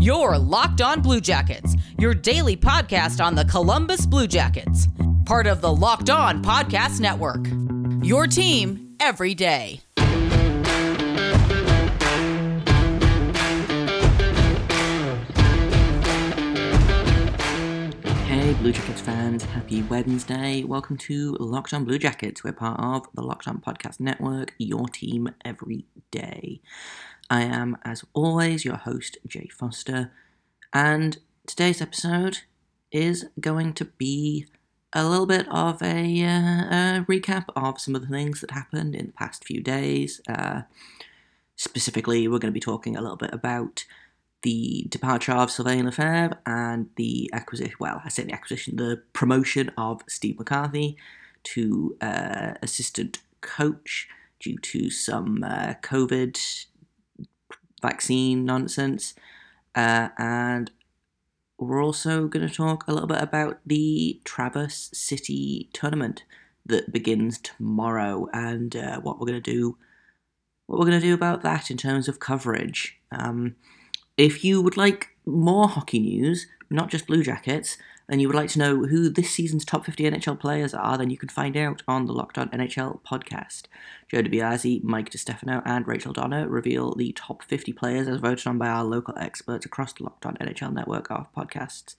Your Locked On Blue Jackets, your daily podcast on the Columbus Blue Jackets, part of the Locked On Podcast Network. Your team every day. Hey, Blue Jackets fans, happy Wednesday. Welcome to Locked On Blue Jackets. We're part of the Locked On Podcast Network, your team every day. I am, as always, your host, Jay Forster, and today's episode is going to be a little bit of a, uh, a recap of some of the things that happened in the past few days. Uh, specifically, we're going to be talking a little bit about the departure of Sylvain Lefebvre and the acquisition, well, I say the acquisition, the promotion of Steve McCarthy to uh, assistant coach due to some uh, COVID vaccine nonsense. Uh, and we're also going to talk a little bit about the Traverse City tournament that begins tomorrow and uh, what we're going to do. What we're going to do about that in terms of coverage. Um, if you would like more hockey news, not just Blue Jackets, and you would like to know who this season's top 50 NHL players are, then you can find out on the Locked On NHL podcast. Joe DiBiase, Mike DiStefano, and Rachel Donner reveal the top 50 players as voted on by our local experts across the Locked On NHL network of podcasts.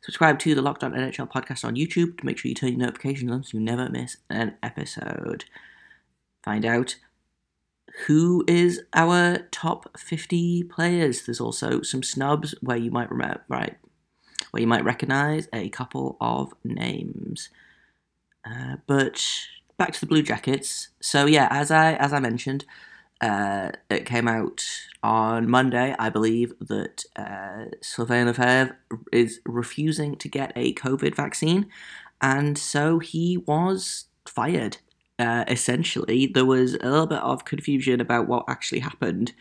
Subscribe to the Locked On NHL podcast on YouTube to make sure you turn your notifications on so you never miss an episode. Find out who is our top 50 players. There's also some snubs where you might remember, right, where you might recognize a couple of names. Uh, but back to the Blue Jackets. So yeah, as I as I mentioned, uh, it came out on Monday, I believe, that uh, Sylvain Lefebvre is refusing to get a COVID vaccine, and so he was fired. Uh, essentially, there was a little bit of confusion about what actually happened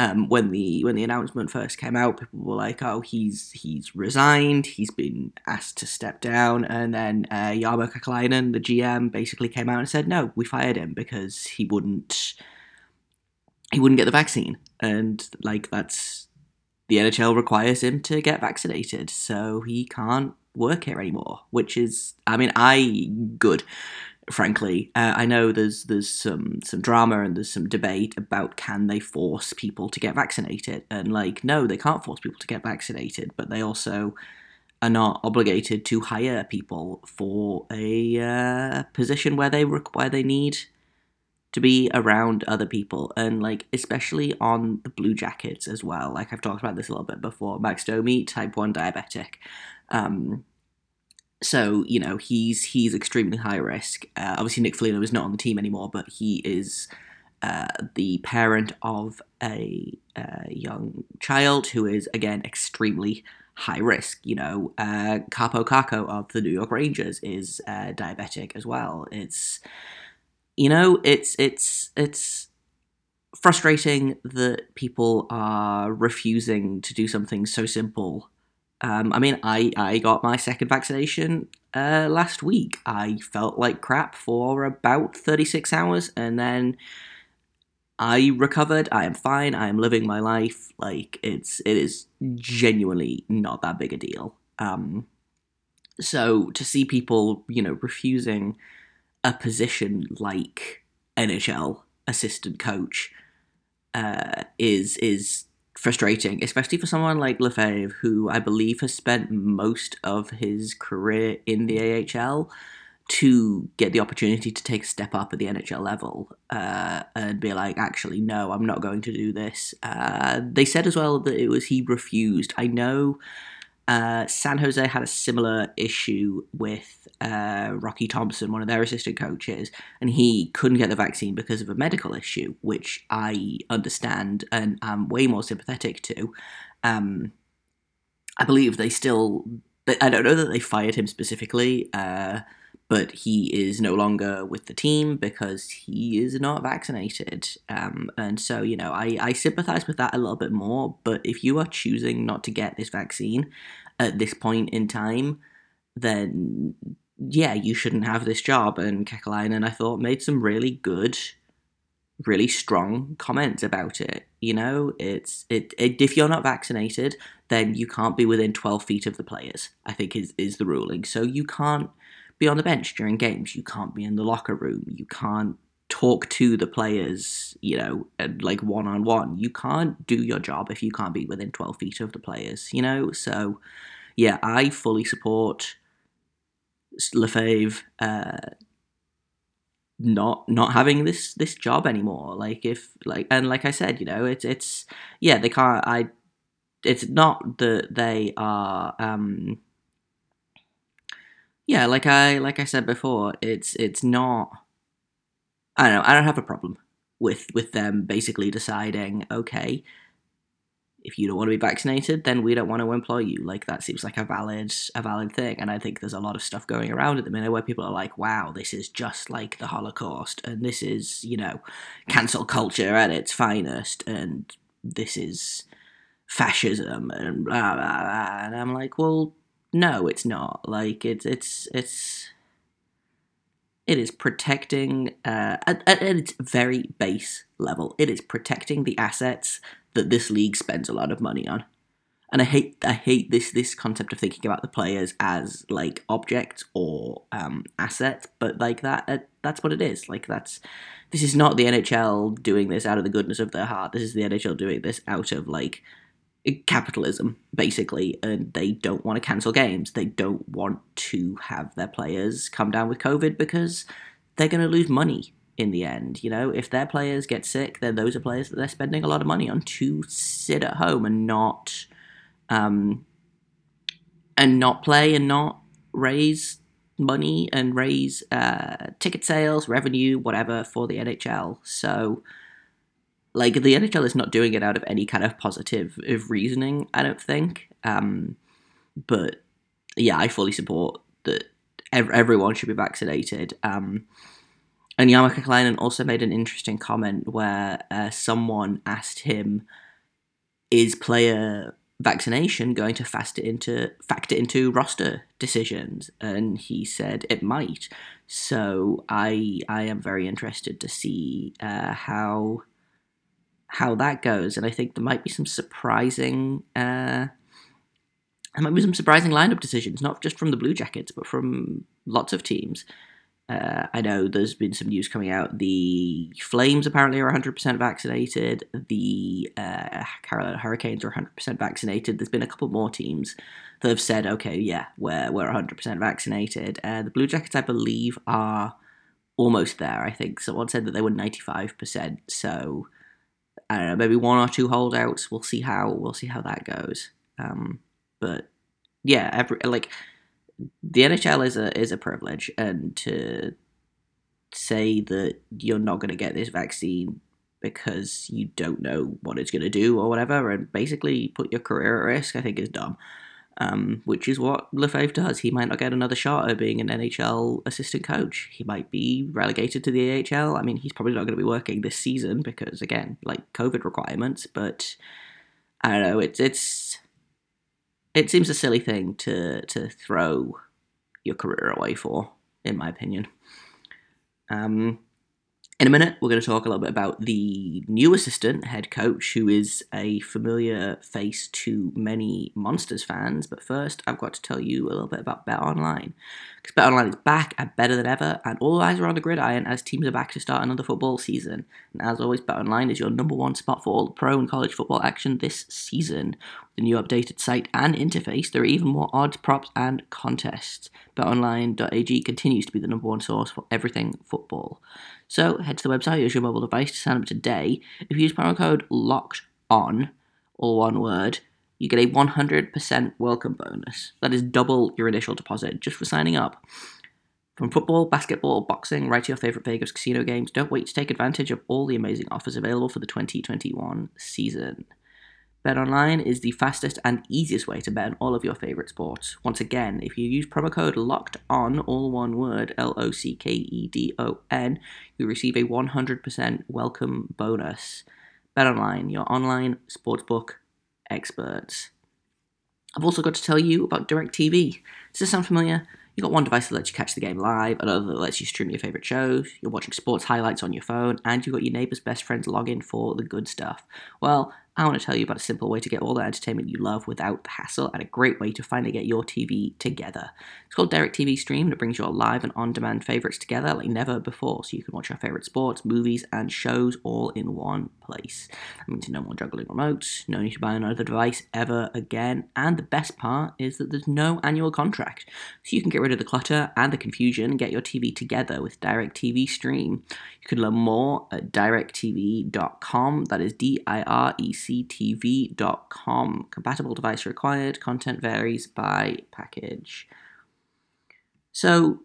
um, when the when the announcement first came out, people were like, "Oh, he's he's resigned. He's been asked to step down." And then uh, Jarmo Kekalainen, the GM, basically came out and said, "No, we fired him because he wouldn't he wouldn't get the vaccine." And like that's the NHL requires him to get vaccinated, so he can't work here anymore. Which is, I mean, I good frankly. Uh, I know there's there's some some drama and there's some debate about can they force people to get vaccinated, and like no, they can't force people to get vaccinated, but they also are not obligated to hire people for a uh, position where they rec- where they need to be around other people and like especially on the blue jackets as well. Like i've talked about this a little bit before. Max domi type 1 diabetic. Um, so you know he's he's extremely high risk. Uh, obviously, Nick Foligno is not on the team anymore, but he is uh, the parent of a uh, young child who is again extremely high risk. You know, uh, Kaapo Kakko of the New York Rangers is uh, diabetic as well. It's you know it's it's it's frustrating that people are refusing to do something so simple um, I mean, I, I got my second vaccination uh, last week. I felt like crap for about 36 hours and then I recovered. I am fine. I am living my life. Like, it's, it is genuinely not that big a deal. Um, so to see people, you know, refusing a position like NHL assistant coach uh, is is frustrating, especially for someone like Lefebvre, who I believe has spent most of his career in the AHL, to get the opportunity to take a step up at the NHL level uh, and be like, actually, no, I'm not going to do this. Uh, they said as well that it was he refused. I know uh, San Jose had a similar issue with uh, Rocky Thompson, one of their assistant coaches, and he couldn't get the vaccine because of a medical issue, which I understand and am way more sympathetic to. Um, I believe they still. I don't know that they fired him specifically, uh, but he is no longer with the team because he is not vaccinated. Um, and so, you know, I, I sympathize with that a little bit more. But if you are choosing not to get this vaccine, at this point in time, then yeah, you shouldn't have this job. And Kekalainen, I thought, made some really good really strong comments about it. You know, it's it, it if you're not vaccinated, then you can't be within 12 feet of the players. I think is is the ruling. So you can't be on the bench during games. You can't be in the locker room. You can't talk to the players, you know, like one on one. You can't do your job if you can't be within 12 feet of the players, you know? So, yeah, I fully support Lefebvre uh, not not having this this job anymore. Like if like and like I said, you know, it's it's yeah, they can't I it's not that they are um yeah, like I like I said before, it's it's not I don't know, I don't have a problem with with them basically deciding, okay, if you don't want to be vaccinated, then we don't want to employ you. Like that seems like a valid a valid thing. And I think there's a lot of stuff going around at the minute where people are like, wow, this is just like the Holocaust and this is, you know, cancel culture at its finest and this is fascism and blah blah blah. And I'm like, well, no, it's not. Like it's it's it's it is protecting uh, at, at its very base level. It is protecting the assets that this league spends a lot of money on. And I hate I hate this this concept of thinking about the players as like objects or um, assets, but like that uh, that's what it is. Like that's this is not the NHL doing this out of the goodness of their heart. This is the NHL doing this out of like capitalism basically and they don't want to cancel games they don't want to have their players come down with covid because they're going to lose money in the end. You know, if their players get sick, then those are players that they're spending a lot of money on to sit at home and not, um, and not play and not raise money and raise uh, ticket sales, revenue, whatever for the NHL. So, like the NHL is not doing it out of any kind of positive of reasoning. I don't think. Um, but yeah, I fully support that everyone should be vaccinated. Um, and Jarmo Kekalainen also made an interesting comment where uh, someone asked him, "Is player vaccination going to factor into factor into roster decisions?" And he said it might. So I I am very interested to see uh, how how that goes, and I think there might be some surprising. Uh, there might be some surprising lineup decisions, not just from the Blue Jackets, but from lots of teams. Uh, I know there's been some news coming out. The Flames apparently are 100% vaccinated. The uh, Carolina Hurricanes are 100% vaccinated. There's been a couple more teams that have said, okay, yeah, we're, we're 100% vaccinated. Uh, the Blue Jackets, I believe, are almost there. I think someone said that they were 95%. So I don't know, maybe one or two holdouts. We'll see how we'll see how that goes. Um, but yeah, every like the NHL is a is a privilege, and to say that you're not going to get this vaccine because you don't know what it's going to do or whatever, and basically put your career at risk, I think is dumb. Um, which is what Lefebvre does. He might not get another shot at being an NHL assistant coach. He might be relegated to the AHL. I mean, he's probably not going to be working this season because, again, like COVID requirements. But I don't know. It's it's it seems a silly thing to to throw your career away for, in my opinion. Um, in a minute, we're going to talk a little bit about the new assistant head coach, who is a familiar face to many Monsters fans. But first, I've got to tell you a little bit about Bet Online. Because Bet Online is back and better than ever, and all eyes are on the gridiron as teams are back to start another football season. And as always, Bet Online is your number one spot for all the pro and college football action this season. With the new updated site and interface, there are even more odds, props, and contests. BetOnline.ag continues to be the number one source for everything football. So head to the website, use your mobile device to sign up today. If you use promo code LOCKED ON, all one word, you get a 100% welcome bonus. That is double your initial deposit just for signing up. From football, basketball, boxing, right to your favourite Vegas casino games, don't wait to take advantage of all the amazing offers available for the 2021 season. BetOnline is the fastest and easiest way to bet on all of your favorite sports. Once again, if you use promo code LOCKED ON, all one word, L O C K E D O N, you receive a 100% welcome bonus. BetOnline, your online sportsbook experts. I've also got to tell you about DirecTV. Does this sound familiar? You've got one device that lets you catch the game live, another that lets you stream your favorite shows, you're watching sports highlights on your phone, and you've got your neighbor's best friend's login for the good stuff. Well, I want to tell you about a simple way to get all the entertainment you love without the hassle and a great way to finally get your TV together. It's called DirecTV Stream and it brings your live and on demand favorites together like never before so you can watch your favorite sports, movies, and shows all in one place. That means no more juggling remotes, no need to buy another device ever again, and the best part is that there's no annual contract. So you can get rid of the clutter and the confusion and get your TV together with DirecTV Stream. You can learn more at directtv.com. That is D I R E C cctv.com. Compatible device required. Content varies by package. So,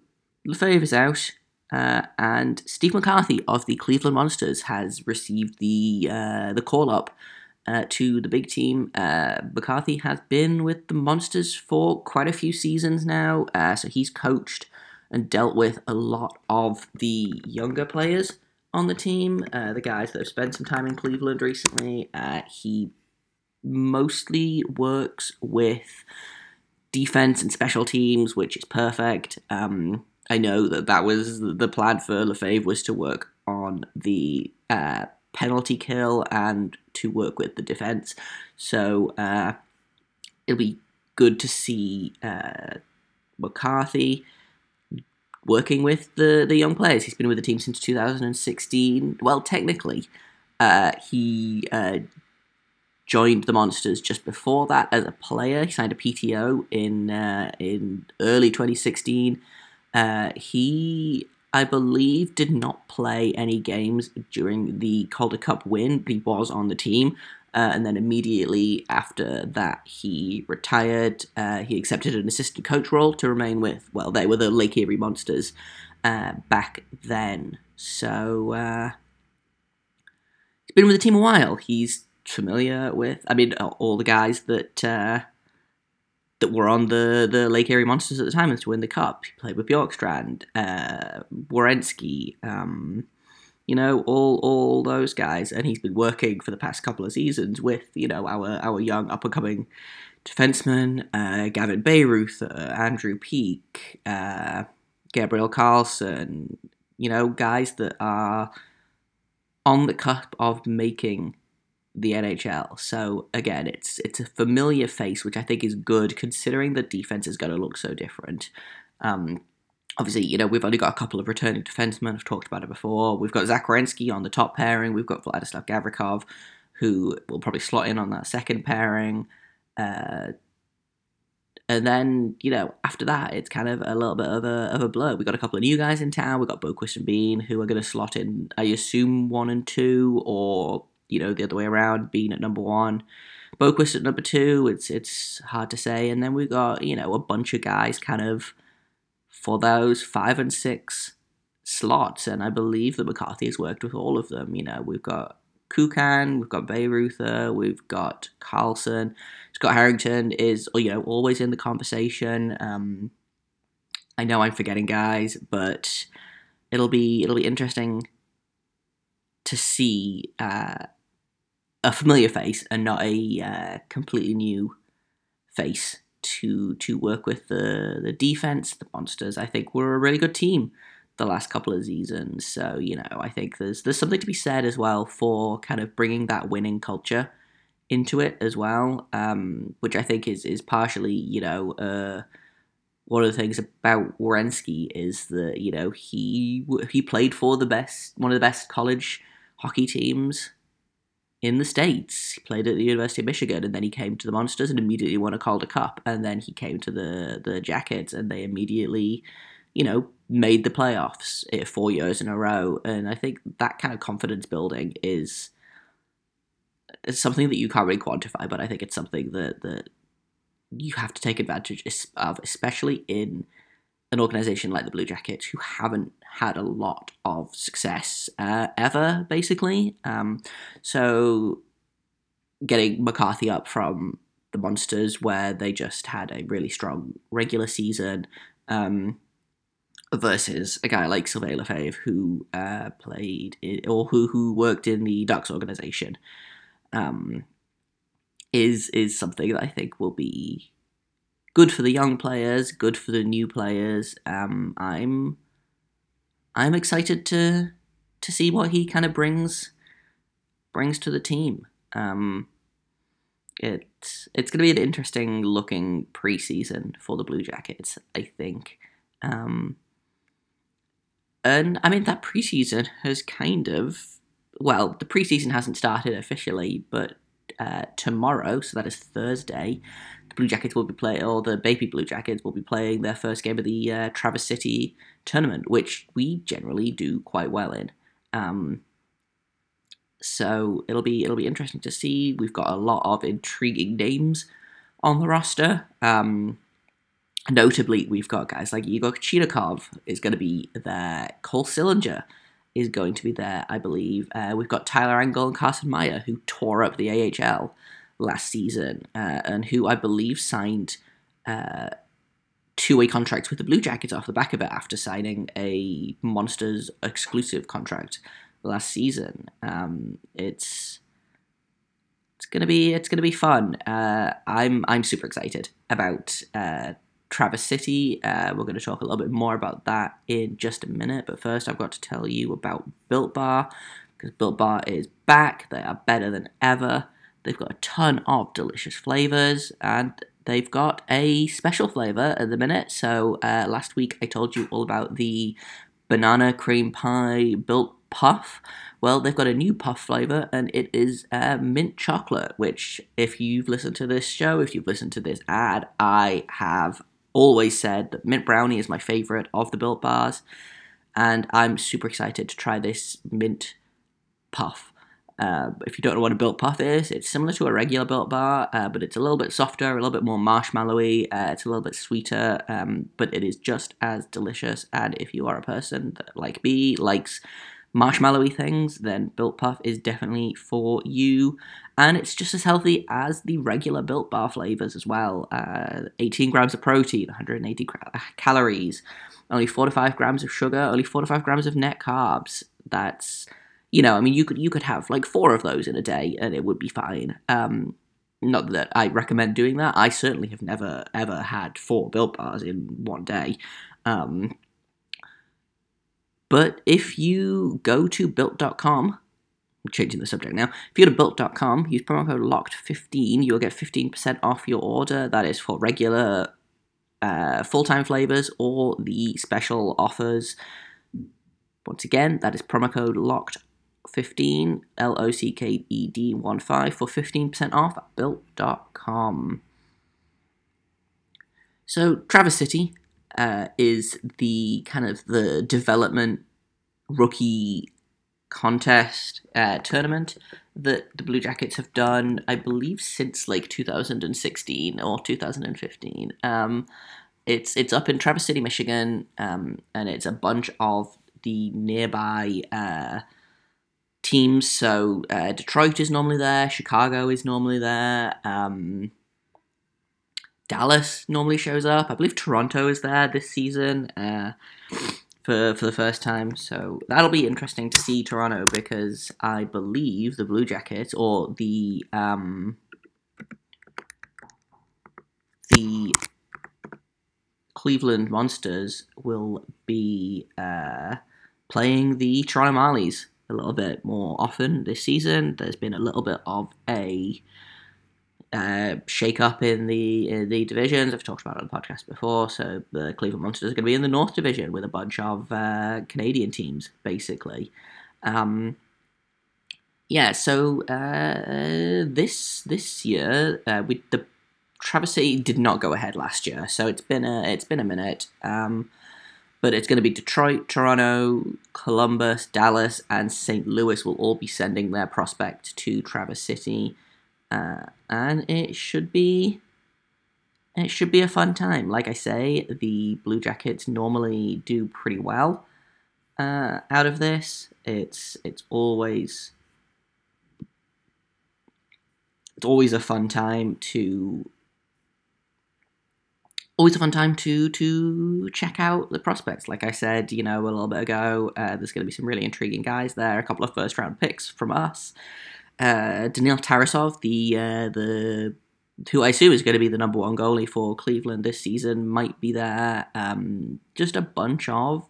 Lefebvre is out, uh, and Steve McCarthy of the Cleveland Monsters has received the uh, the call up uh, to the big team. Uh, McCarthy has been with the Monsters for quite a few seasons now, uh, so he's coached and dealt with a lot of the younger players on the team, uh, the guys that have spent some time in Cleveland recently. He mostly works with defense and special teams, which is perfect. Um, I know that that was the plan for Lefebvre was to work on the uh, penalty kill and to work with the defense. So uh, it'll be good to see uh, McCarthy working with the the young players. He's been with the team since 2016. Well, technically, uh, he uh, joined the Monsters just before that as a player. He signed a PTO in uh, in early 2016. Uh, he, I believe, did not play any games during the Calder Cup win. He was on the team, uh, and then immediately after that, he retired. Uh, he accepted an assistant coach role to remain with, well, they were the Lake Erie Monsters uh, back then. So uh, he's been with the team a while. He's familiar with, I mean, all the guys that uh, that were on the, the Lake Erie Monsters at the time and to win the cup. He played with Bjorkstrand, uh, um, you know, all all those guys, and he's been working for the past couple of seasons with you know our our young up and coming defensemen, uh, Gavin Bayreuther, uh, Andrew Peeke, uh, Gabriel Carlsson, you know, guys that are on the cusp of making the NHL. So again, it's it's a familiar face, which I think is good considering the defense is going to look so different. Um, obviously, you know, we've only got a couple of returning defensemen. I've talked about it before. We've got Zach Werenski on the top pairing. We've got Vladislav Gavrikov, who will probably slot in on that second pairing. Uh, and then, you know, after that, it's kind of a little bit of a, of a blur. We've got a couple of new guys in town. We've got Boqvist and Bean, who are going to slot in, I assume, one and two, or, you know, the other way around, being at number one. Boqvist at number two, it's it's hard to say. And then we've got, you know, a bunch of guys kind of for those five and six slots, and I believe that McCarthy has worked with all of them. You know, we've got Kukan, we've got Bayreuther, we've got Carlsson. Scott Harrington is you know always in the conversation. Um, I know I'm forgetting guys, but it'll be it'll be interesting to see uh, a familiar face and not a uh, completely new face to to work with the the defense. The monsters, I think, were a really good team the last couple of seasons. So you know, I think there's there's something to be said as well for kind of bringing that winning culture into it as well, um, which I think is is partially you know. Uh, one of the things about Werenski is that you know he he played for the best one of the best college hockey teams in the States. He played at the University of Michigan and then he came to the Monsters and immediately won a Calder Cup. And then he came to the, the Jackets and they immediately, you know, made the playoffs eh, four years in a row. And I think that kind of confidence building is it's something that you can't really quantify, but I think it's something that, that you have to take advantage of, especially in an organization like the Blue Jackets who haven't had a lot of success uh, ever, basically. Um, so getting McCarthy up from the Monsters, where they just had a really strong regular season, um, versus a guy like Sylvain Lefebvre, who uh, played in, or who who worked in the Ducks organization, um, is is something that I think will be good for the young players, good for the new players. Um, I'm I'm excited to to see what he kind of brings brings to the team. Um, it's it's going to be an interesting looking preseason for the Blue Jackets, I think. Um, and I mean that preseason has kind of well, the preseason hasn't started officially, but uh, tomorrow, so that is Thursday, Blue Jackets will be playing, or the Baby Blue Jackets will be playing their first game of the uh, Traverse City tournament, which we generally do quite well in. Um, so it'll be it'll be interesting to see. We've got a lot of intriguing names on the roster. Um, notably, we've got guys like Yegor Chinakhov is going to be there. Cole Sillinger is going to be there, I believe. Uh, we've got Tyler Angle and Carson Meyer, who tore up the AHL last season, uh, and who I believe signed uh, two-way contracts with the Blue Jackets off the back of it after signing a Monsters exclusive contract last season. Um, it's it's gonna be it's gonna be fun. Uh, I'm I'm super excited about uh, Traverse City. Uh, we're to talk a little bit more about that in just a minute. But first, I've got to tell you about Built Bar because Built Bar is back. They are better than ever. They've got a ton of delicious flavors and they've got a special flavor at the minute. So uh, last week I told you all about the banana cream pie built puff. Well, they've got a new puff flavor, and it is uh, mint chocolate. Which, if you've listened to this show, if you've listened to this ad, I have always said that mint brownie is my favorite of the built bars, and I'm super excited to try this mint puff. Uh, if you don't know what a built puff is, it's similar to a regular built bar, uh, but it's a little bit softer, a little bit more marshmallowy. Uh, it's a little bit sweeter, um, but it is just as delicious. And if you are a person that, like me, likes marshmallowy things, then Built Puff is definitely for you. And it's just as healthy as the regular Built Bar flavors as well. Uh, 18 grams of protein, 180 calories, only 4 to 5 grams of sugar, only 4 to 5 grams of net carbs. That's, you know, I mean, you could you could have like four of those in a day and it would be fine. Um, not that I recommend doing that. I certainly have never ever had four Built Bars in one day. Um, but if you go to built.com, I'm changing the subject now. If you go to built.com, use promo code LOCKED15, you'll get 15% off your order. That is for regular uh, full time flavors or the special offers. Once again, that is promo code LOCKED15, L O C K E D 1 5 for 15% off at built.com. So, Traverse City, uh, is the kind of the development rookie contest uh, tournament that the Blue Jackets have done, I believe, since like 2016 or 2015. Um, it's it's up in Traverse City, Michigan, um, and it's a bunch of the nearby uh, teams. So uh, Detroit is normally there, Chicago is normally there. Um, Dallas normally shows up. I believe Toronto is there this season uh, for for the first time. So that'll be interesting to see Toronto because I believe the Blue Jackets or the um, the Cleveland Monsters will be uh, playing the Toronto Marlies a little bit more often this season. There's been a little bit of a uh, shake up in the in the divisions. I've talked about it on the podcast before. So the Cleveland Monsters are going to be in the North Division with a bunch of uh, Canadian teams, basically. Um, yeah, so uh, this this year uh, the City did not go ahead last year, so it's been a it's been a minute. Um, but it's going to be Detroit, Toronto, Columbus, Dallas, and St. Louis will all be sending their prospect to Traverse City uh, and it should be it should be a fun time. Like I say, the Blue Jackets normally do pretty well uh, out of this. It's it's always it's always a fun time to always a fun time to to check out the prospects. Like I said, you know, a little bit ago, uh, there's going to be some really intriguing guys there. A couple of first round picks from us uh, Daniil Tarasov, the uh, the who I assume is going to be the number one goalie for Cleveland this season, might be there. Um, just a bunch of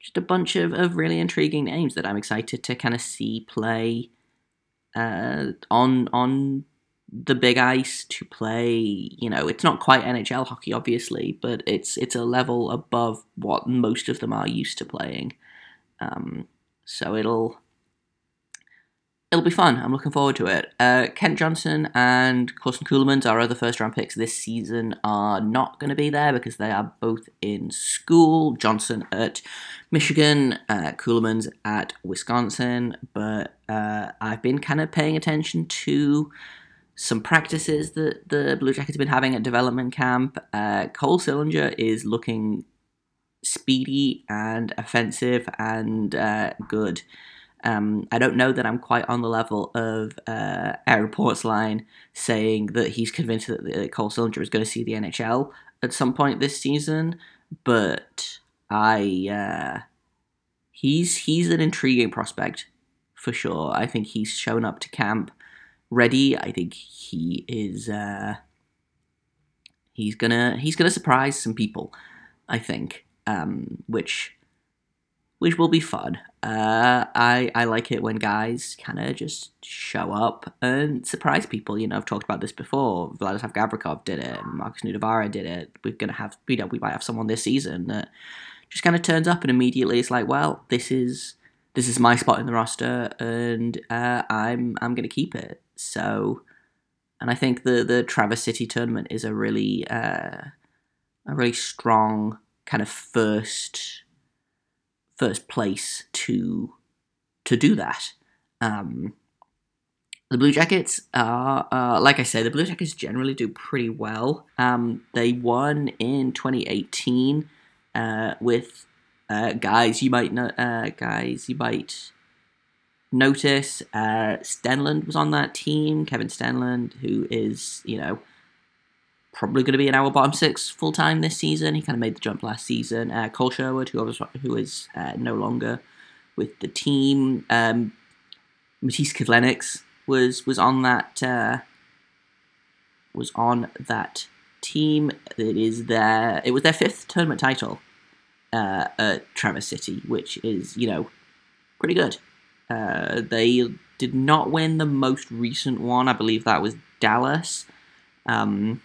just a bunch of, of really intriguing names that I'm excited to kind of see play uh, on on the big ice to play. You know, it's not quite NHL hockey, obviously, but it's it's a level above what most of them are used to playing. Um, so it'll it'll be fun. I'm looking forward to it. Uh, Kent Johnson and Corson Ceulemans, our other first round picks this season, are not going to be there because they are both in school. Johnson at Michigan, uh, at Wisconsin. But uh, I've been kind of paying attention to some practices that the Blue Jackets have been having at development camp. Uh, Cole Sillinger is looking speedy and offensive and uh, good. Um, I don't know that I'm quite on the level of uh, Aaron Portzline saying that he's convinced that Cole Sillinger is going to see the NHL at some point this season, but I uh, he's he's an intriguing prospect for sure. I think he's shown up to camp ready. I think he is uh, he's gonna he's gonna surprise some people. I think, um, which which will be fun. Uh, I I like it when guys kind of just show up and surprise people. You know, I've talked about this before. Vladislav Gavrikov did it. Markus Nutivaara did it. We're gonna have you know we might have someone this season that just kind of turns up and immediately it's like, well, this is this is my spot in the roster, and uh, I'm I'm gonna keep it. So, and I think the the Traverse City tournament is a really uh, a really strong kind of first first place to to do that. Um, the Blue Jackets are, uh, like I say, the Blue Jackets generally do pretty well. Um, they won in 2018 uh, with uh, guys you might know, uh, guys you might notice. Uh, Stenlund was on that team. Kevin Stenlund, who is you know probably going to be an our bottom six full time this season. He kind of made the jump last season. Uh, Kole Sherwood, who was who is uh, no longer with the team. Um, Matiss Kivlenieks was was on that uh, was on that team. It is their it was their fifth tournament title uh, at Traverse City, which is you know pretty good. Uh, they did not win the most recent won. I believe that was Dallas. Um,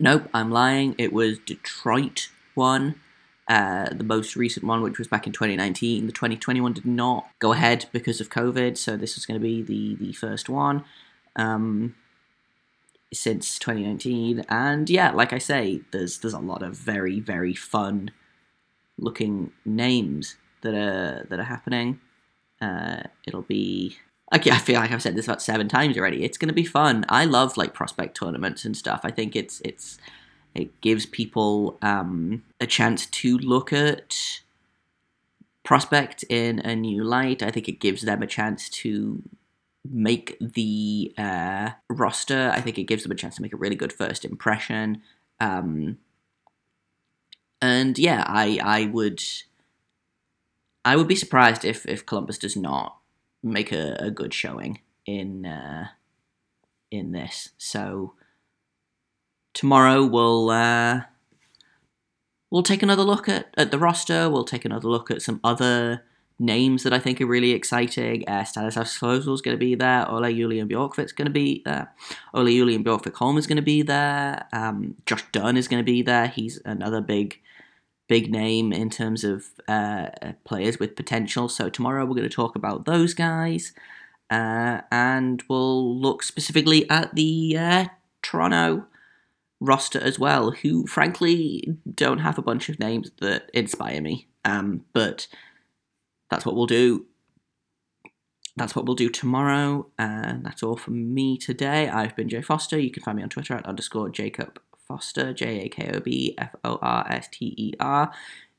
Nope, I'm lying. It was Detroit one, uh, the most recent one, which was back in 2019. The 2021 did not go ahead because of COVID, so this is going to be the the first one um, since 2019. And yeah, like I say, there's there's a lot of very very fun looking names that are that are happening. Uh, it'll be Okay, I feel like I've said this about seven times already. It's going to be fun. I love like prospect tournaments and stuff. I think it's it's it gives people um, a chance to look at prospect in a new light. I think it gives them a chance to make the uh, roster. I think it gives them a chance to make a really good first impression. Um, and yeah, I I would I would be surprised if if Columbus does not make a, a good showing in uh, in this. So tomorrow we'll uh, we'll take another look at, at the roster. We'll take another look at some other names that I think are really exciting. Uh, Stanislav is going to be there. Ole Julian is going to be there. Ole Julian Bjorgvik-Holm is going to be there. Um, Josh Dunn is going to be there. He's another big big name in terms of uh, players with potential. So tomorrow we're going to talk about those guys, uh, and we'll look specifically at the uh, Toronto roster as well, who frankly don't have a bunch of names that inspire me. Um, but that's what we'll do. That's what we'll do tomorrow. And that's all from me today. I've been Jay Forster. You can find me on Twitter at underscore Jakob Forster, J A K O B F O R S T E R.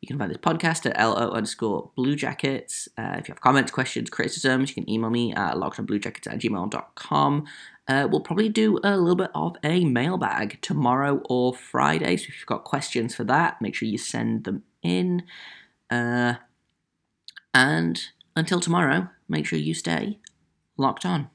You can find this podcast at LO underscore Blue Jackets. Uh, if you have comments, questions, criticisms, you can email me at lockedonbluejackets at gmail.com. Uh, we'll probably do a little bit of a mailbag tomorrow or Friday. So if you've got questions for that, make sure you send them in. Uh, and until tomorrow, make sure you stay locked on.